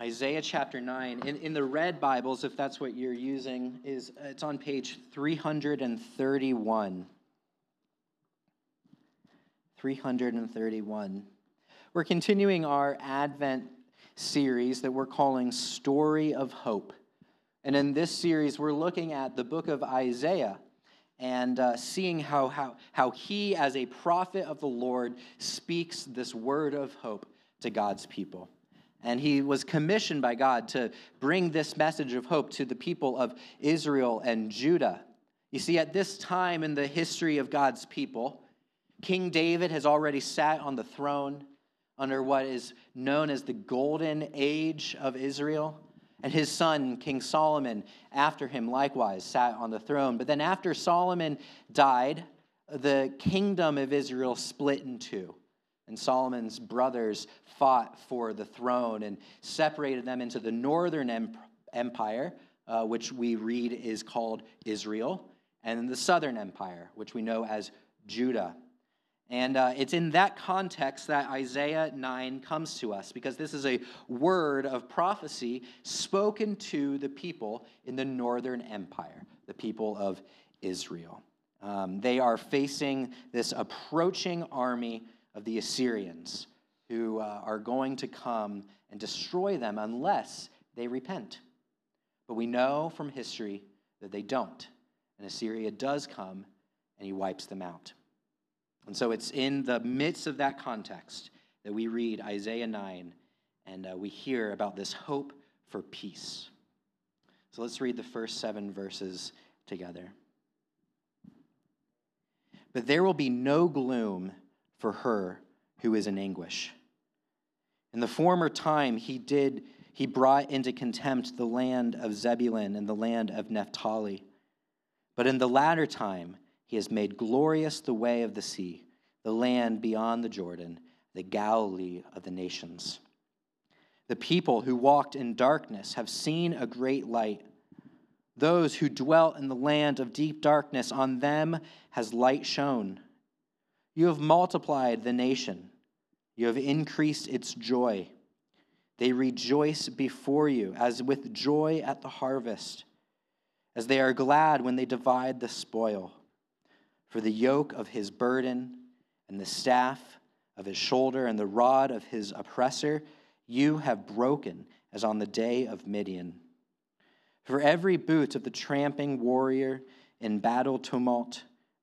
Isaiah chapter 9. In, in the red Bibles, if that's what you're using, is it's on page 331. 331. We're continuing our Advent series that we're calling Story of Hope. And in this series, we're looking at the book of Isaiah and uh, seeing how, how, how he, as a prophet of the Lord, speaks this word of hope to God's people. And he was commissioned by God to bring this message of hope to the people of Israel and Judah. You see, at this time in the history of God's people, King David has already sat on the throne under what is known as the golden age of Israel. And his son, King Solomon, after him likewise sat on the throne. But then after Solomon died, the kingdom of Israel split in two. And Solomon's brothers fought for the throne and separated them into the northern empire, uh, which we read is called Israel, and the southern empire, which we know as Judah. And uh, it's in that context that Isaiah 9 comes to us, because this is a word of prophecy spoken to the people in the northern empire, the people of Israel. Um, they are facing this approaching army of the Assyrians who uh, are going to come and destroy them unless they repent. But we know from history that they don't. And Assyria does come and he wipes them out. And so it's in the midst of that context that we read Isaiah 9 and uh, we hear about this hope for peace. So let's read the first seven verses together. But there will be no gloom for her who is in anguish. In the former time, he did he brought into contempt the land of Zebulun and the land of Naphtali. But in the latter time, he has made glorious the way of the sea, the land beyond the Jordan, the Galilee of the nations. The people who walked in darkness have seen a great light. Those who dwelt in the land of deep darkness, on them has light shone. You have multiplied the nation, you have increased its joy. They rejoice before you as with joy at the harvest, as they are glad when they divide the spoil. For the yoke of his burden and the staff of his shoulder and the rod of his oppressor you have broken as on the day of Midian. For every boot of the tramping warrior in battle tumult,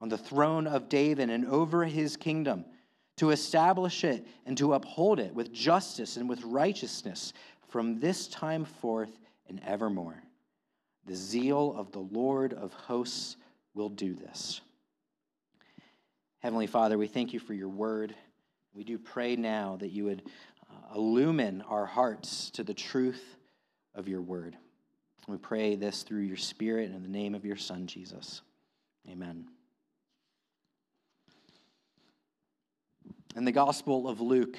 on the throne of David and over his kingdom, to establish it and to uphold it with justice and with righteousness from this time forth and evermore. The zeal of the Lord of hosts will do this. Heavenly Father, we thank you for your word. We do pray now that you would uh, illumine our hearts to the truth of your word. We pray this through your Spirit and in the name of your Son, Jesus. Amen. In the Gospel of Luke,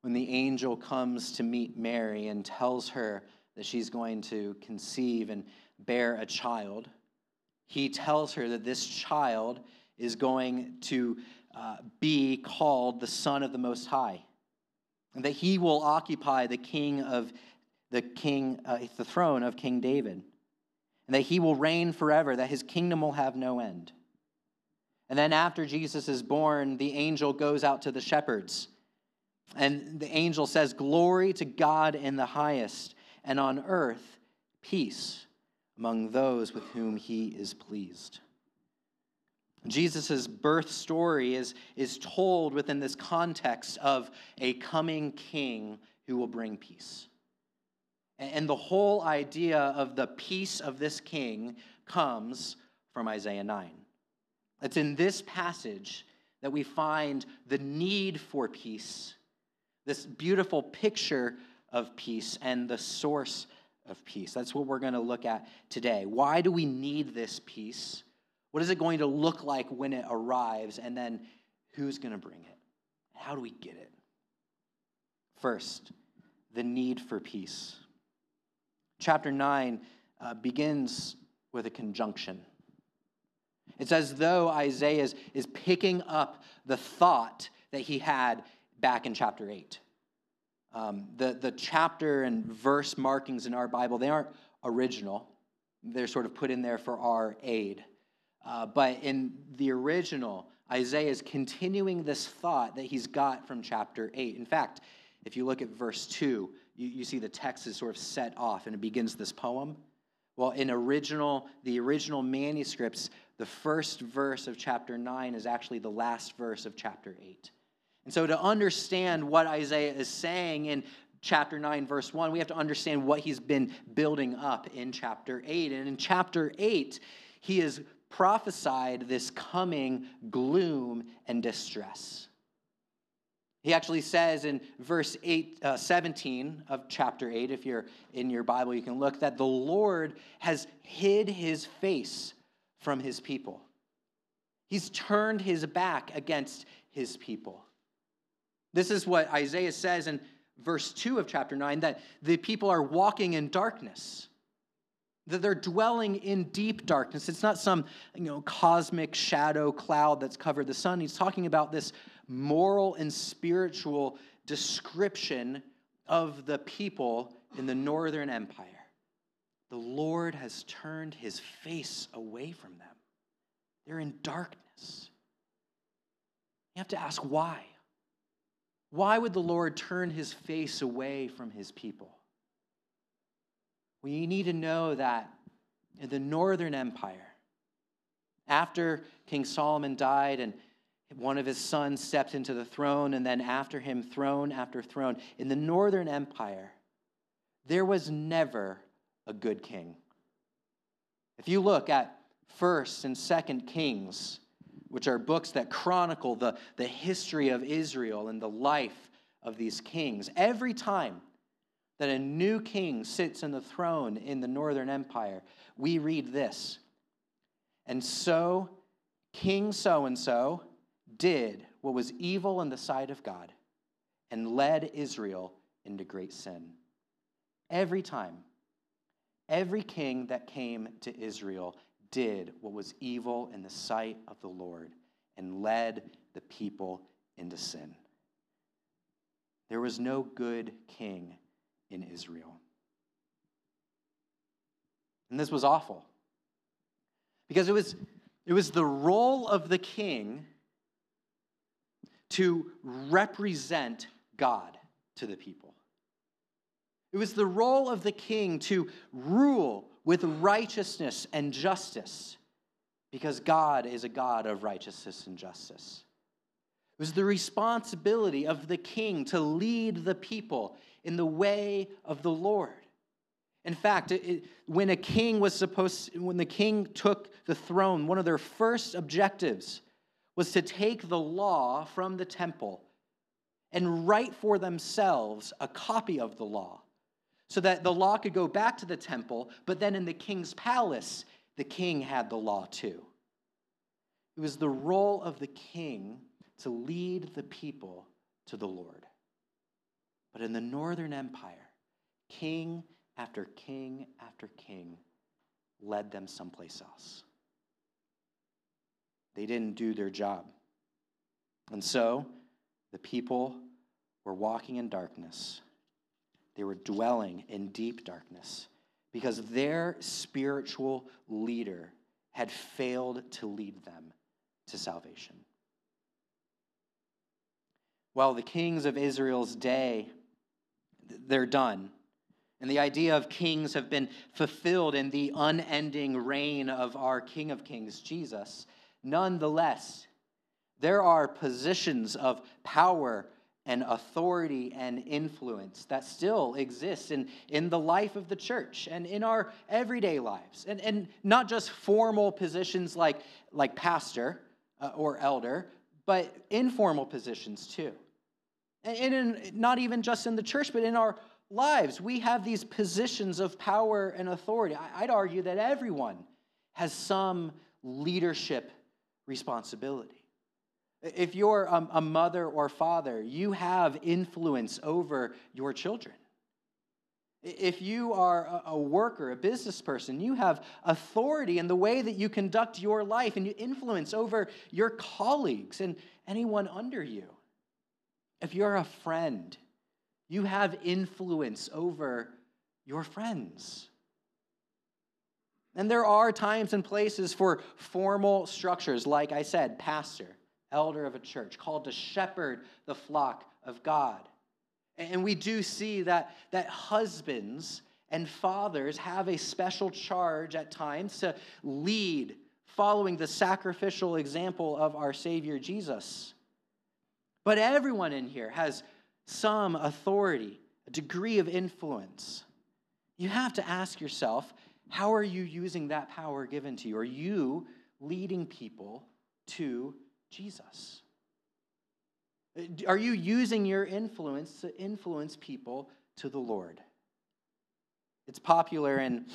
when the angel comes to meet Mary and tells her that she's going to conceive and bear a child, he tells her that this child is going to uh, be called the Son of the Most High, and that he will occupy the king of the king, uh, the throne of King David, and that he will reign forever, that his kingdom will have no end. And then after Jesus is born, the angel goes out to the shepherds. And the angel says, Glory to God in the highest, and on earth, peace among those with whom he is pleased. Jesus' birth story is, is told within this context of a coming king who will bring peace. And the whole idea of the peace of this king comes from Isaiah 9. It's in this passage that we find the need for peace, this beautiful picture of peace, and the source of peace. That's what we're going to look at today. Why do we need this peace? What is it going to look like when it arrives? And then who's going to bring it? How do we get it? First, the need for peace. Chapter 9 uh, begins with a conjunction. It's as though Isaiah is, is picking up the thought that he had back in chapter 8. Um, the, the chapter and verse markings in our Bible, they aren't original. They're sort of put in there for our aid. Uh, but in the original, Isaiah is continuing this thought that he's got from chapter 8. In fact, if you look at verse 2, you, you see the text is sort of set off and it begins this poem. Well, in original, the original manuscripts, the first verse of chapter 9 is actually the last verse of chapter 8. And so, to understand what Isaiah is saying in chapter 9, verse 1, we have to understand what he's been building up in chapter 8. And in chapter 8, he has prophesied this coming gloom and distress. He actually says in verse 8, uh, 17 of chapter 8, if you're in your Bible, you can look, that the Lord has hid his face from his people. He's turned his back against his people. This is what Isaiah says in verse 2 of chapter 9 that the people are walking in darkness that they're dwelling in deep darkness it's not some you know cosmic shadow cloud that's covered the sun he's talking about this moral and spiritual description of the people in the northern empire the lord has turned his face away from them. They're in darkness. You have to ask why. Why would the Lord turn his face away from his people? We need to know that in the northern empire, after King Solomon died and one of his sons stepped into the throne, and then after him, throne after throne, in the northern empire, there was never a good king. If you look at 1st and 2nd Kings, which are books that chronicle the, the history of Israel and the life of these kings. Every time that a new king sits in the throne in the northern empire, we read this. And so King so and so did what was evil in the sight of God and led Israel into great sin. Every time, every king that came to Israel did what was evil in the sight of the Lord and led the people into sin. There was no good king in Israel. And this was awful. Because it was, it was the role of the king to represent God to the people. It was the role of the king to rule with righteousness and justice because God is a God of righteousness and justice. It was the responsibility of the king to lead the people in the way of the Lord. In fact, it, when a king was supposed, when the king took the throne, one of their first objectives was to take the law from the temple and write for themselves a copy of the law so that the law could go back to the temple, but then in the king's palace, the king had the law too. It was the role of the king to lead the people to the Lord. But in the northern empire, king after king after king led them someplace else. They didn't do their job. And so the people were walking in darkness they were dwelling in deep darkness because their spiritual leader had failed to lead them to salvation. Well, the kings of Israel's day, they're done. And the idea of kings have been fulfilled in the unending reign of our King of Kings, Jesus. Nonetheless, there are positions of power and authority and influence that still exists in, in the life of the church and in our everyday lives. And, and not just formal positions like, like pastor uh, or elder, but informal positions too. And in, not even just in the church, but in our lives. We have these positions of power and authority. I'd argue that everyone has some leadership responsibility. If you're um, a mother or father, you have influence over your children. If you are a worker, a business person, you have authority in the way that you conduct your life and you influence over your colleagues and anyone under you. If you're a friend, you have influence over your friends. And there are times and places for formal structures, like I said, pastor, elder of a church, called to shepherd the flock of God. And we do see that, that husbands and fathers have a special charge at times to lead following the sacrificial example of our Savior Jesus. But everyone in here has some authority, a degree of influence. You have to ask yourself how are you using that power given to you? Are you leading people to Jesus? Are you using your influence to influence people to the Lord? It's popular in,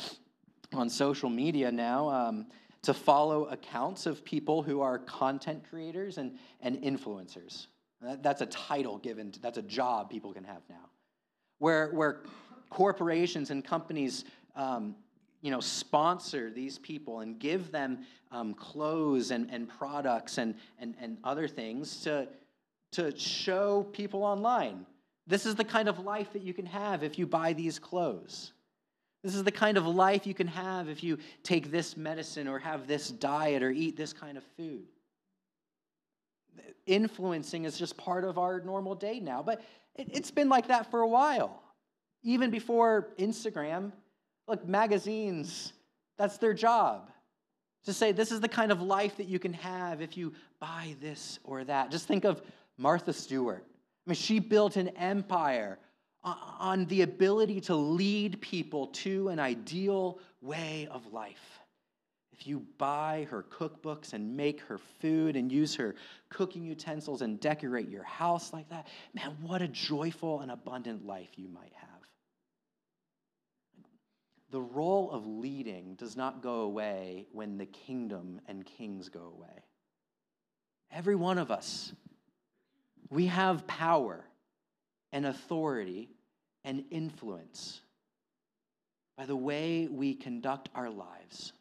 on social media now um, to follow accounts of people who are content creators and, and influencers. That's a title given, that's a job people can have now. Where, where corporations and companies um, you know, sponsor these people and give them um, clothes and, and products and, and, and other things to, to show people online. This is the kind of life that you can have if you buy these clothes. This is the kind of life you can have if you take this medicine or have this diet or eat this kind of food. Influencing is just part of our normal day now, but it, has been like that for a while. Even before Instagram, look, magazines, that's their job to say this is the kind of life that you can have if you buy this or that. Just think of Martha Stewart. I mean, she built an empire on the ability to lead people to an ideal way of life. If you buy her cookbooks and make her food and use her cooking utensils and decorate your house like that, man, what a joyful and abundant life you might have. The role of leading does not go away when the kingdom and kings go away. Every one of us we have power and authority and influence by the way we conduct our lives.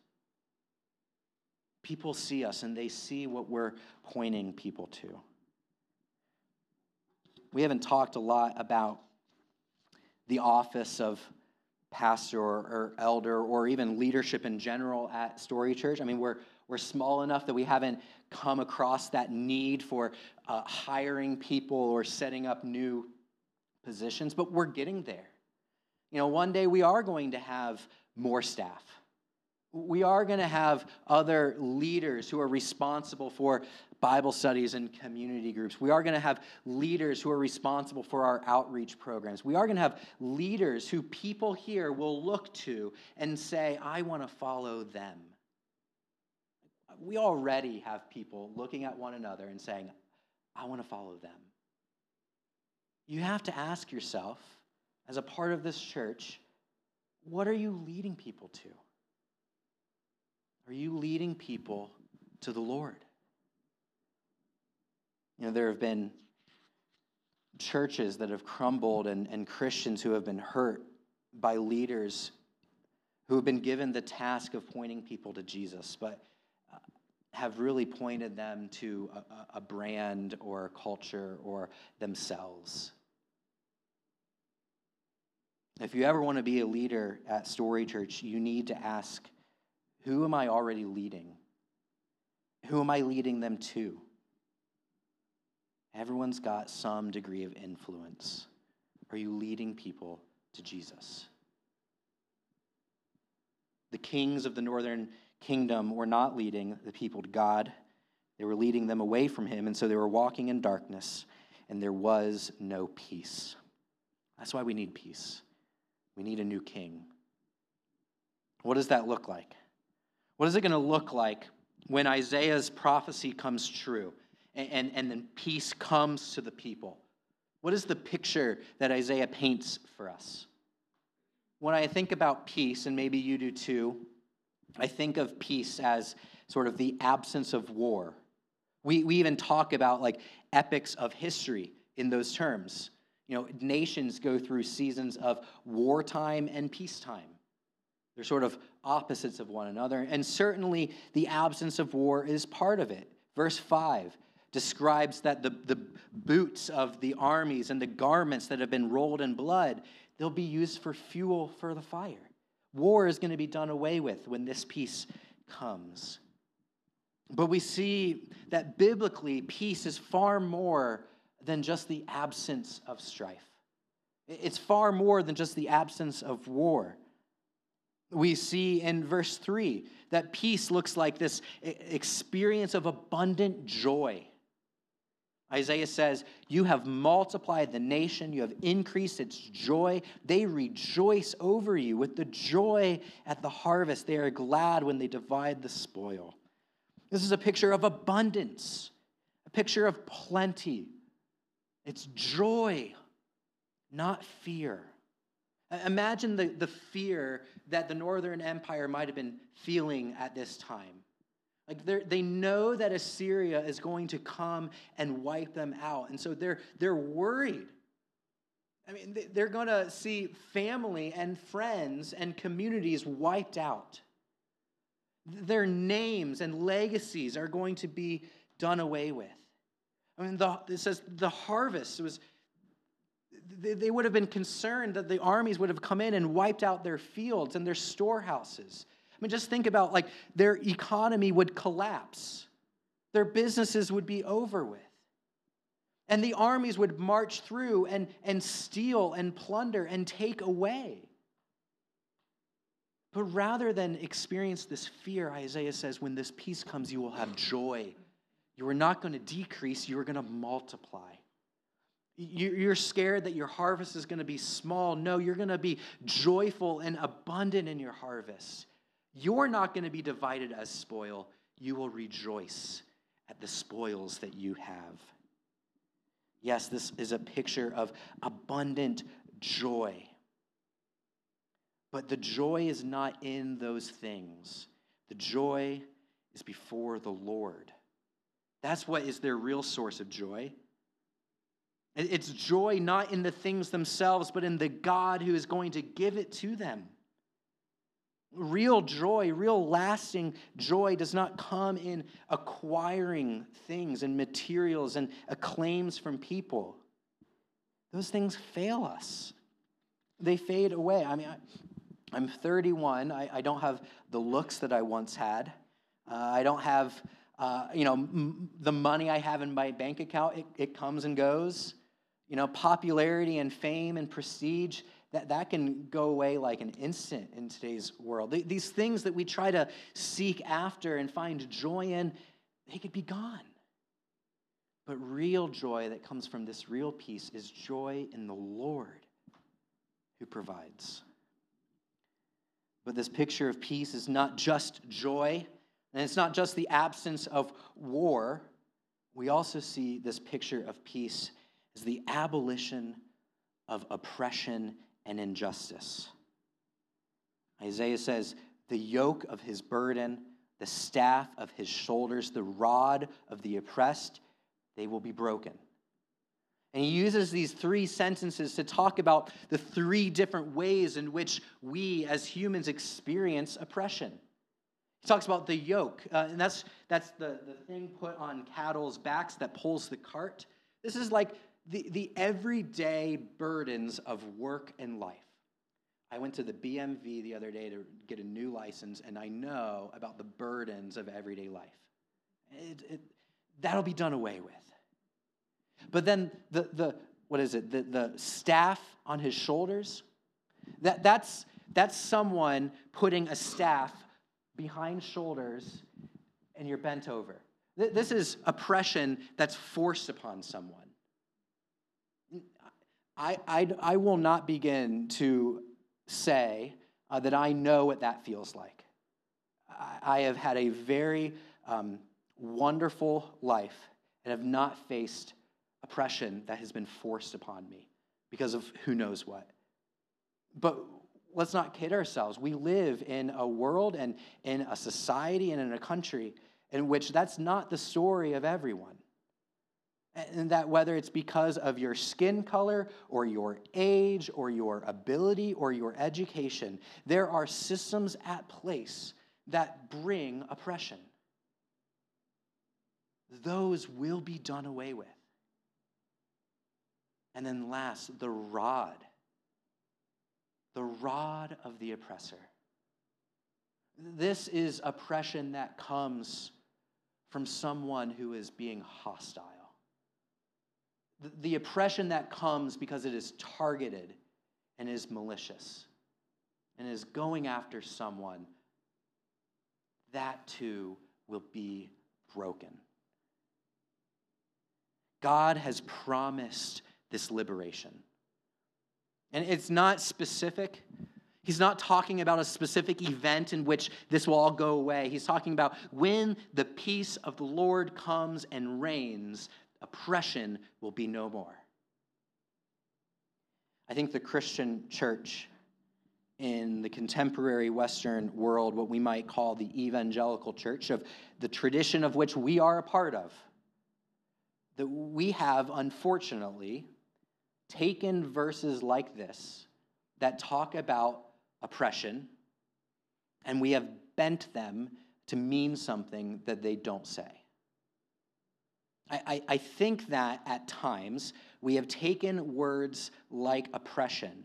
People see us and they see what we're pointing people to. We haven't talked a lot about the office of pastor or, elder or even leadership in general at Story Church. I mean, we're, we're small enough that we haven't come across that need for uh, hiring people or setting up new positions, but we're getting there. You know, one day we are going to have more staff. We are going to have other leaders who are responsible for Bible studies and community groups. We are going to have leaders who are responsible for our outreach programs. We are going to have leaders who people here will look to and say, I want to follow them. We already have people looking at one another and saying, I want to follow them. You have to ask yourself, as a part of this church, what are you leading people to? Are you leading people to the Lord? You know, there have been churches that have crumbled and, and Christians who have been hurt by leaders who have been given the task of pointing people to Jesus, but uh, have really pointed them to a, a brand or a culture or themselves. If you ever want to be a leader at Story Church, you need to ask who am I already leading? Who am I leading them to? Everyone's got some degree of influence. Are you leading people to Jesus? The kings of the northern kingdom were not leading the people to God, they were leading them away from Him, and so they were walking in darkness, and there was no peace. That's why we need peace. We need a new king. What does that look like? What is it going to look like when Isaiah's prophecy comes true? and, and, and then peace comes to the people. What is the picture that Isaiah paints for us? When I think about peace, and maybe you do too, I think of peace as sort of the absence of war. We, we even talk about like epics of history in those terms. You know, nations go through seasons of wartime and peacetime. They're sort of opposites of one another. And certainly the absence of war is part of it. Verse 5 describes that the, the boots of the armies and the garments that have been rolled in blood, they'll be used for fuel for the fire. War is going to be done away with when this peace comes. But we see that biblically, peace is far more than just the absence of strife. It's far more than just the absence of war. We see in verse 3 that peace looks like this experience of abundant joy Isaiah says, You have multiplied the nation, you have increased its joy. They rejoice over you with the joy at the harvest. They are glad when they divide the spoil. This is a picture of abundance, a picture of plenty. It's joy, not fear. Imagine the, the fear that the Northern Empire might have been feeling at this time. Like they know that Assyria is going to come and wipe them out. And so they're, they're worried. I mean, they're going to see family and friends and communities wiped out. Their names and legacies are going to be done away with. I mean, the, it says the harvest was, they, would have been concerned that the armies would have come in and wiped out their fields and their storehouses. I mean, just think about like their economy would collapse, their businesses would be over with. And the armies would march through and, and steal and plunder and take away. But rather than experience this fear, Isaiah says, when this peace comes, you will have joy. You are not going to decrease, you are going to multiply. You're scared that your harvest is going to be small. No, you're going to be joyful and abundant in your harvest. You're not going to be divided as spoil. You will rejoice at the spoils that you have. Yes, this is a picture of abundant joy. But the joy is not in those things. The joy is before the Lord. That's what is their real source of joy. It's joy not in the things themselves, but in the God who is going to give it to them. Real joy, real lasting joy does not come in acquiring things and materials and acclaims from people. Those things fail us, they fade away. I mean, I, am 31. I, I, don't have the looks that I once had. Uh, I don't have, uh, you know, m- the money I have in my bank account, it, it comes and goes. You know, popularity and fame and prestige, that, that can go away like an instant in today's world. These things that we try to seek after and find joy in, they could be gone. But real joy that comes from this real peace is joy in the Lord who provides. But this picture of peace is not just joy, and it's not just the absence of war. We also see this picture of peace as the abolition of oppression and injustice. Isaiah says, The yoke of his burden, the staff of his shoulders, the rod of the oppressed, they will be broken. And he uses these three sentences to talk about the three different ways in which we as humans experience oppression. He talks about the yoke, uh, and that's, that's the, the thing put on cattle's backs that pulls the cart. This is like the, the everyday burdens of work and life. I went to the BMV the other day to get a new license, and I know about the burdens of everyday life. It, it, that'll be done away with. But then the, the what is it, the, the staff on his shoulders, that, that's, that's someone putting a staff behind shoulders and you're bent over. This is oppression that's forced upon someone. I, I, I will not begin to say uh, that I know what that feels like. I, I have had a very um, wonderful life and have not faced oppression that has been forced upon me because of who knows what. But let's not kid ourselves. We live in a world and in a society and in a country in which that's not the story of everyone. And that whether it's because of your skin color or your age or your ability or your education, there are systems at place that bring oppression. Those will be done away with. And then last, the rod. The rod of the oppressor. This is oppression that comes from someone who is being hostile. The oppression that comes because it is targeted and is malicious and is going after someone, that too will be broken. God has promised this liberation. And it's not specific. He's not talking about a specific event in which this will all go away. He's talking about when the peace of the Lord comes and reigns, oppression will be no more. I think the Christian church in the contemporary Western world, what we might call the evangelical church, of the tradition of which we are a part of, that we have, unfortunately, taken verses like this that talk about oppression and we have bent them to mean something that they don't say. I, I, think that at times we have taken words like oppression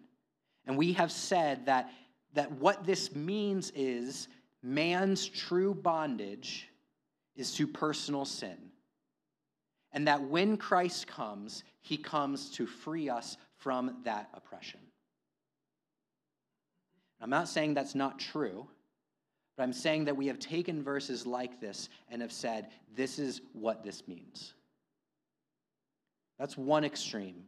and we have said that, that what this means is man's true bondage is to personal sin and that when Christ comes, he comes to free us from that oppression. I'm not saying that's not true, but I'm saying that we have taken verses like this and have said, this is what this means. That's one extreme.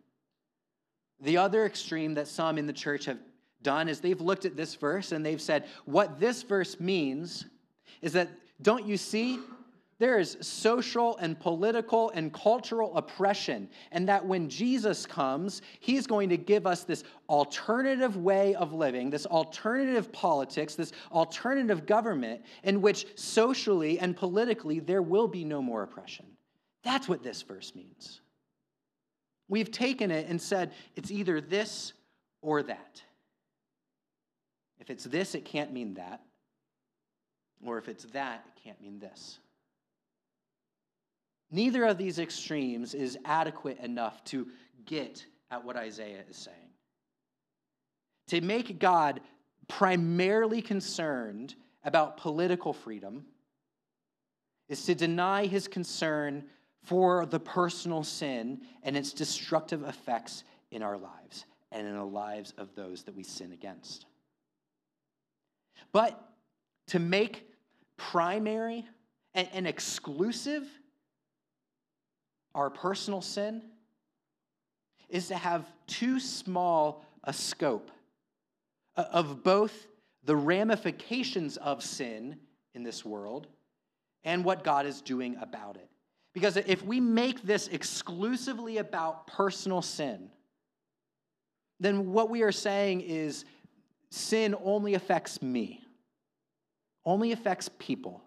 The other extreme that some in the church have done is they've looked at this verse and they've said, what this verse means is that, don't you see? There is social and political and cultural oppression, and that when Jesus comes, he's going to give us this alternative way of living, this alternative politics, this alternative government in which socially and politically there will be no more oppression. That's what this verse means. We've taken it and said it's either this or that. If it's this, it can't mean that. Or if it's that, it can't mean this. Neither of these extremes is adequate enough to get at what Isaiah is saying. To make God primarily concerned about political freedom is to deny his concern for the personal sin and its destructive effects in our lives and in the lives of those that we sin against. But to make primary and, exclusive our personal sin is to have too small a scope uh, of both the ramifications of sin in this world and what God is doing about it. Because if we make this exclusively about personal sin, then what we are saying is sin only affects me, only affects people.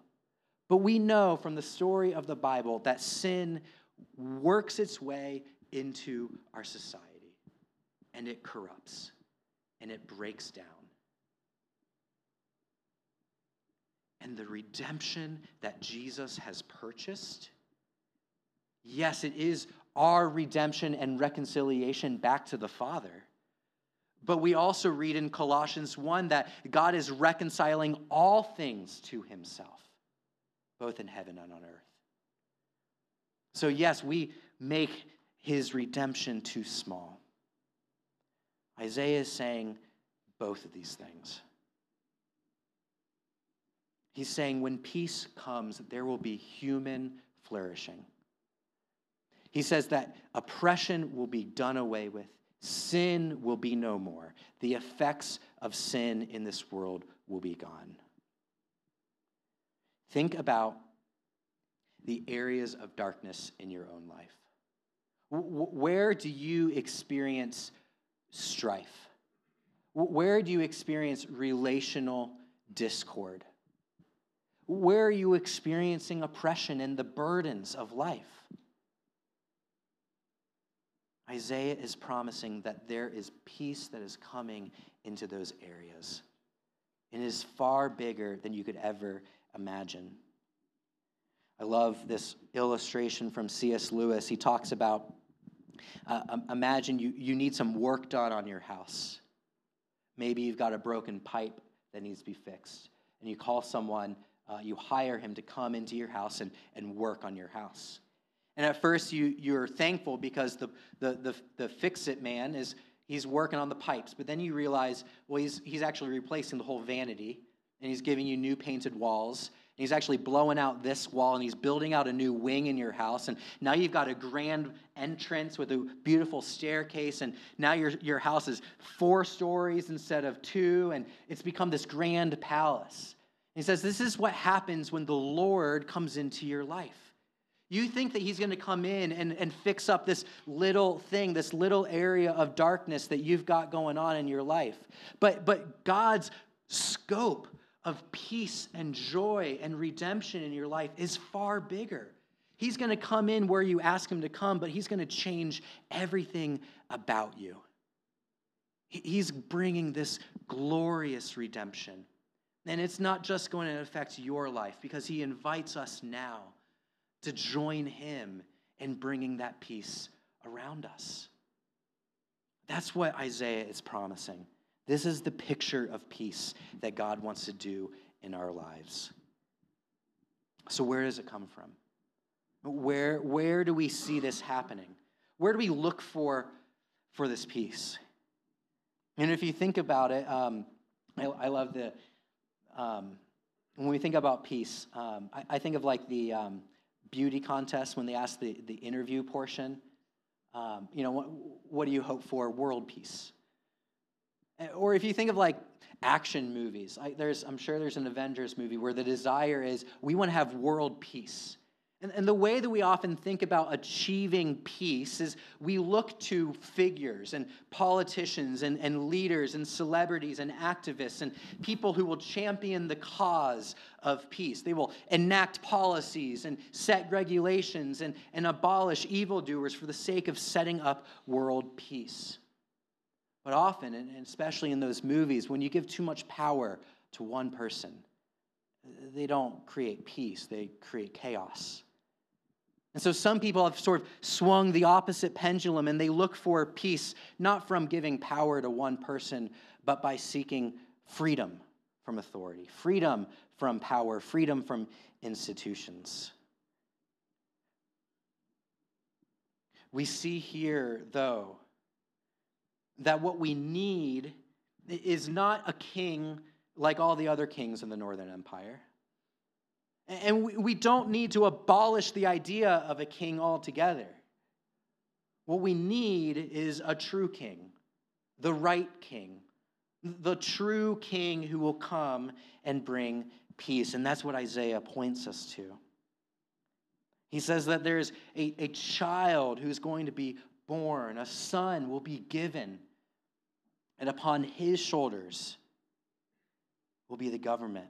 But we know from the story of the Bible that sin works its way into our society and it corrupts and it breaks down. And the redemption that Jesus has purchased, yes, it is our redemption and reconciliation back to the Father. But we also read in Colossians 1 that God is reconciling all things to himself, both in heaven and on earth. So, yes, we make his redemption too small. Isaiah is saying both of these things. He's saying when peace comes, there will be human flourishing. He says that oppression will be done away with, sin will be no more, the effects of sin in this world will be gone. Think about the areas of darkness in your own life. Where do you experience strife? Where do you experience relational discord? Where are you experiencing oppression and the burdens of life? Isaiah is promising that there is peace that is coming into those areas. It is far bigger than you could ever imagine. I love this illustration from C.S. Lewis. He talks about uh, um, imagine you, you need some work done on your house. Maybe you've got a broken pipe that needs to be fixed, and you call someone, uh, you hire him to come into your house and, and work on your house. And at first, you, you're thankful because the, the, the, the fix it man is he's working on the pipes. But then you realize, well, he's, he's actually replacing the whole vanity, and he's giving you new painted walls, He's actually blowing out this wall and he's building out a new wing in your house. And now you've got a grand entrance with a beautiful staircase. And now your, your house is four stories instead of two. And it's become this grand palace. He says, This is what happens when the Lord comes into your life. You think that he's going to come in and, and fix up this little thing, this little area of darkness that you've got going on in your life. But, but God's scope of peace and joy and redemption in your life is far bigger. He's going to come in where you ask him to come, but he's going to change everything about you. He's bringing this glorious redemption. And it's not just going to affect your life because he invites us now to join him in bringing that peace around us. That's what Isaiah is promising. This is the picture of peace that God wants to do in our lives. So, where does it come from? Where, where do we see this happening? Where do we look for, for this peace? And if you think about it, um, I, I, love the, um, when we think about peace, um, I, I, think of like the um, beauty contest when they ask the, the interview portion. Um, you know, what, what do you hope for? World peace. Uh, or if you think of like action movies, I, there's, I'm sure there's an Avengers movie where the desire is we want to have world peace. And, and the way that we often think about achieving peace is we look to figures and politicians and, and leaders and celebrities and activists and people who will champion the cause of peace. They will enact policies and set regulations and, and abolish evildoers for the sake of setting up world peace. But often, and especially in those movies, when you give too much power to one person, they don't create peace, they create chaos. And so some people have sort of swung the opposite pendulum and they look for peace not from giving power to one person, but by seeking freedom from authority, freedom from power, freedom from institutions. We see here, though, that what we need is not a king like all the other kings in the Northern Empire. And we don't need to abolish the idea of a king altogether. What we need is a true king, the right king, the true king who will come and bring peace. And that's what Isaiah points us to. He says that there's a, a child who's going to be born, a son will be given and upon his shoulders will be the government.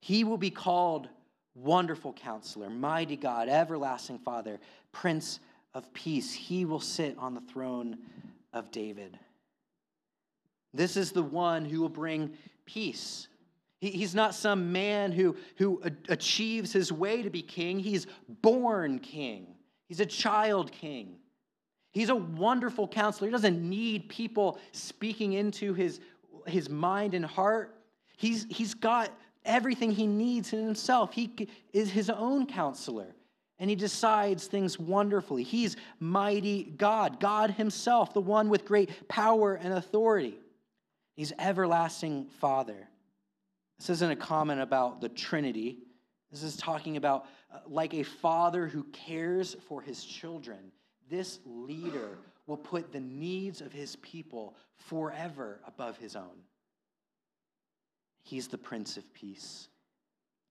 He will be called Wonderful Counselor, Mighty God, Everlasting Father, Prince of Peace. He will sit on the throne of David. This is the one who will bring peace. he's not some man who, who achieves his way to be king. He's born king. He's a child king. He's a wonderful counselor. He doesn't need people speaking into his, his mind and heart. He's, he's got everything he needs in himself. He is his own counselor, and he decides things wonderfully. He's mighty God, God himself, the one with great power and authority. He's everlasting Father. This isn't a comment about the Trinity. This is talking about uh, like a father who cares for his children this leader will put the needs of his people forever above his own. He's the Prince of Peace.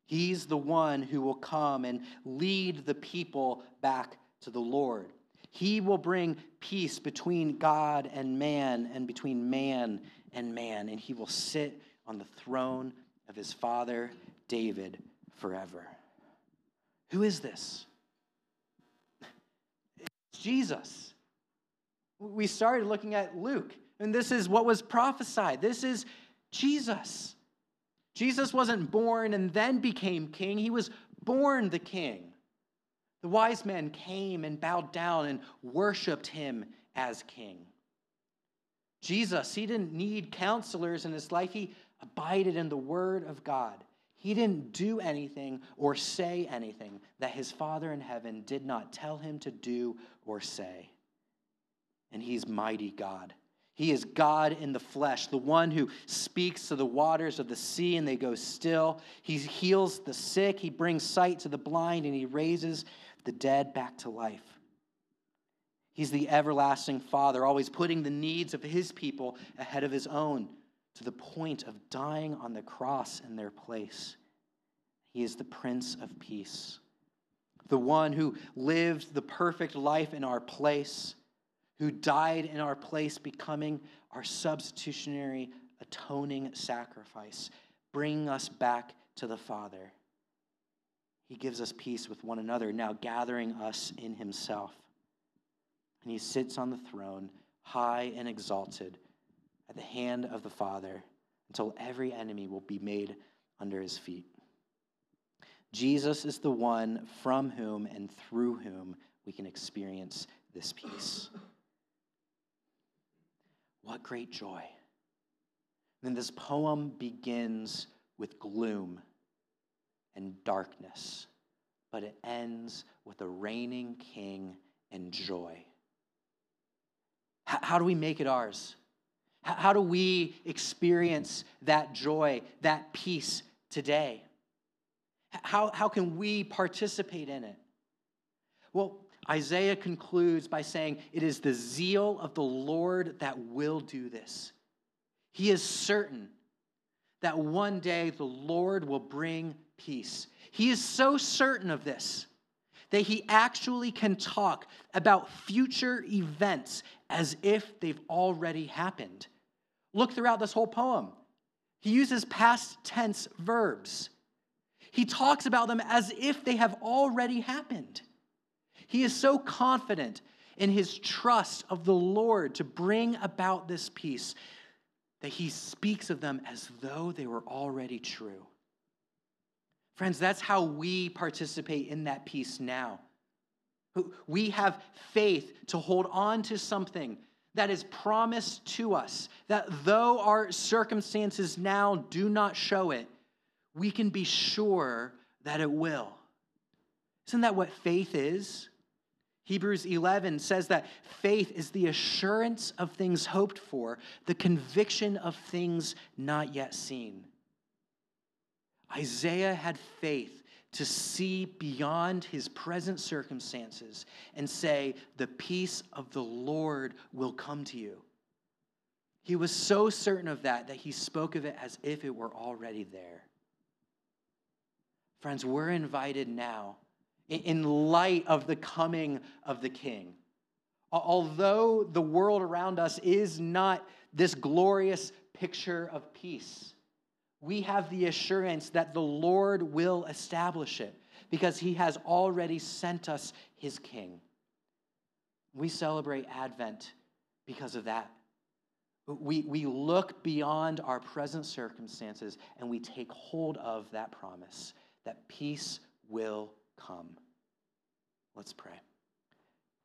He's the one who will come and lead the people back to the Lord. He will bring peace between God and man and between man and man, and he will sit on the throne of his father David forever. Who is this? Jesus. We started looking at Luke, and this is what was prophesied. This is Jesus. Jesus wasn't born and then became king, he was born the king. The wise men came and bowed down and worshiped him as king. Jesus, he didn't need counselors in his life. He abided in the word of God. He didn't do anything or say anything that his Father in heaven did not tell him to do or say. And he's mighty God. He is God in the flesh, the one who speaks to the waters of the sea and they go still. He heals the sick, he brings sight to the blind, and he raises the dead back to life. He's the everlasting Father, always putting the needs of his people ahead of his own to the point of dying on the cross in their place. He is the Prince of Peace, the one who lived the perfect life in our place, who died in our place, becoming our substitutionary atoning sacrifice, bringing us back to the Father. He gives us peace with one another, now gathering us in Himself. And He sits on the throne, high and exalted at the hand of the Father until every enemy will be made under his feet. Jesus is the one from whom and through whom we can experience this peace. What great joy. Then this poem begins with gloom and darkness, but it ends with a reigning king and joy. How do we make it ours? How do we experience that joy, that peace today? How, how can we participate in it? Well, Isaiah concludes by saying, It is the zeal of the Lord that will do this. He is certain that one day the Lord will bring peace. He is so certain of this that he actually can talk about future events as if they've already happened. Look throughout this whole poem. He uses past tense verbs. He talks about them as if they have already happened. He is so confident in his trust of the Lord to bring about this peace that he speaks of them as though they were already true. Friends, that's how we participate in that peace now. We have faith to hold on to something that is promised to us, that though our circumstances now do not show it, we can be sure that it will. Isn't that what faith is? Hebrews 11 says that faith is the assurance of things hoped for, the conviction of things not yet seen. Isaiah had faith to see beyond his present circumstances and say, The peace of the Lord will come to you. He was so certain of that that he spoke of it as if it were already there. Friends, we're invited now, in light of the coming of the King. Although the world around us is not this glorious picture of peace, we have the assurance that the Lord will establish it because he has already sent us his king. We celebrate Advent because of that. We, we look beyond our present circumstances and we take hold of that promise that peace will come. Let's pray.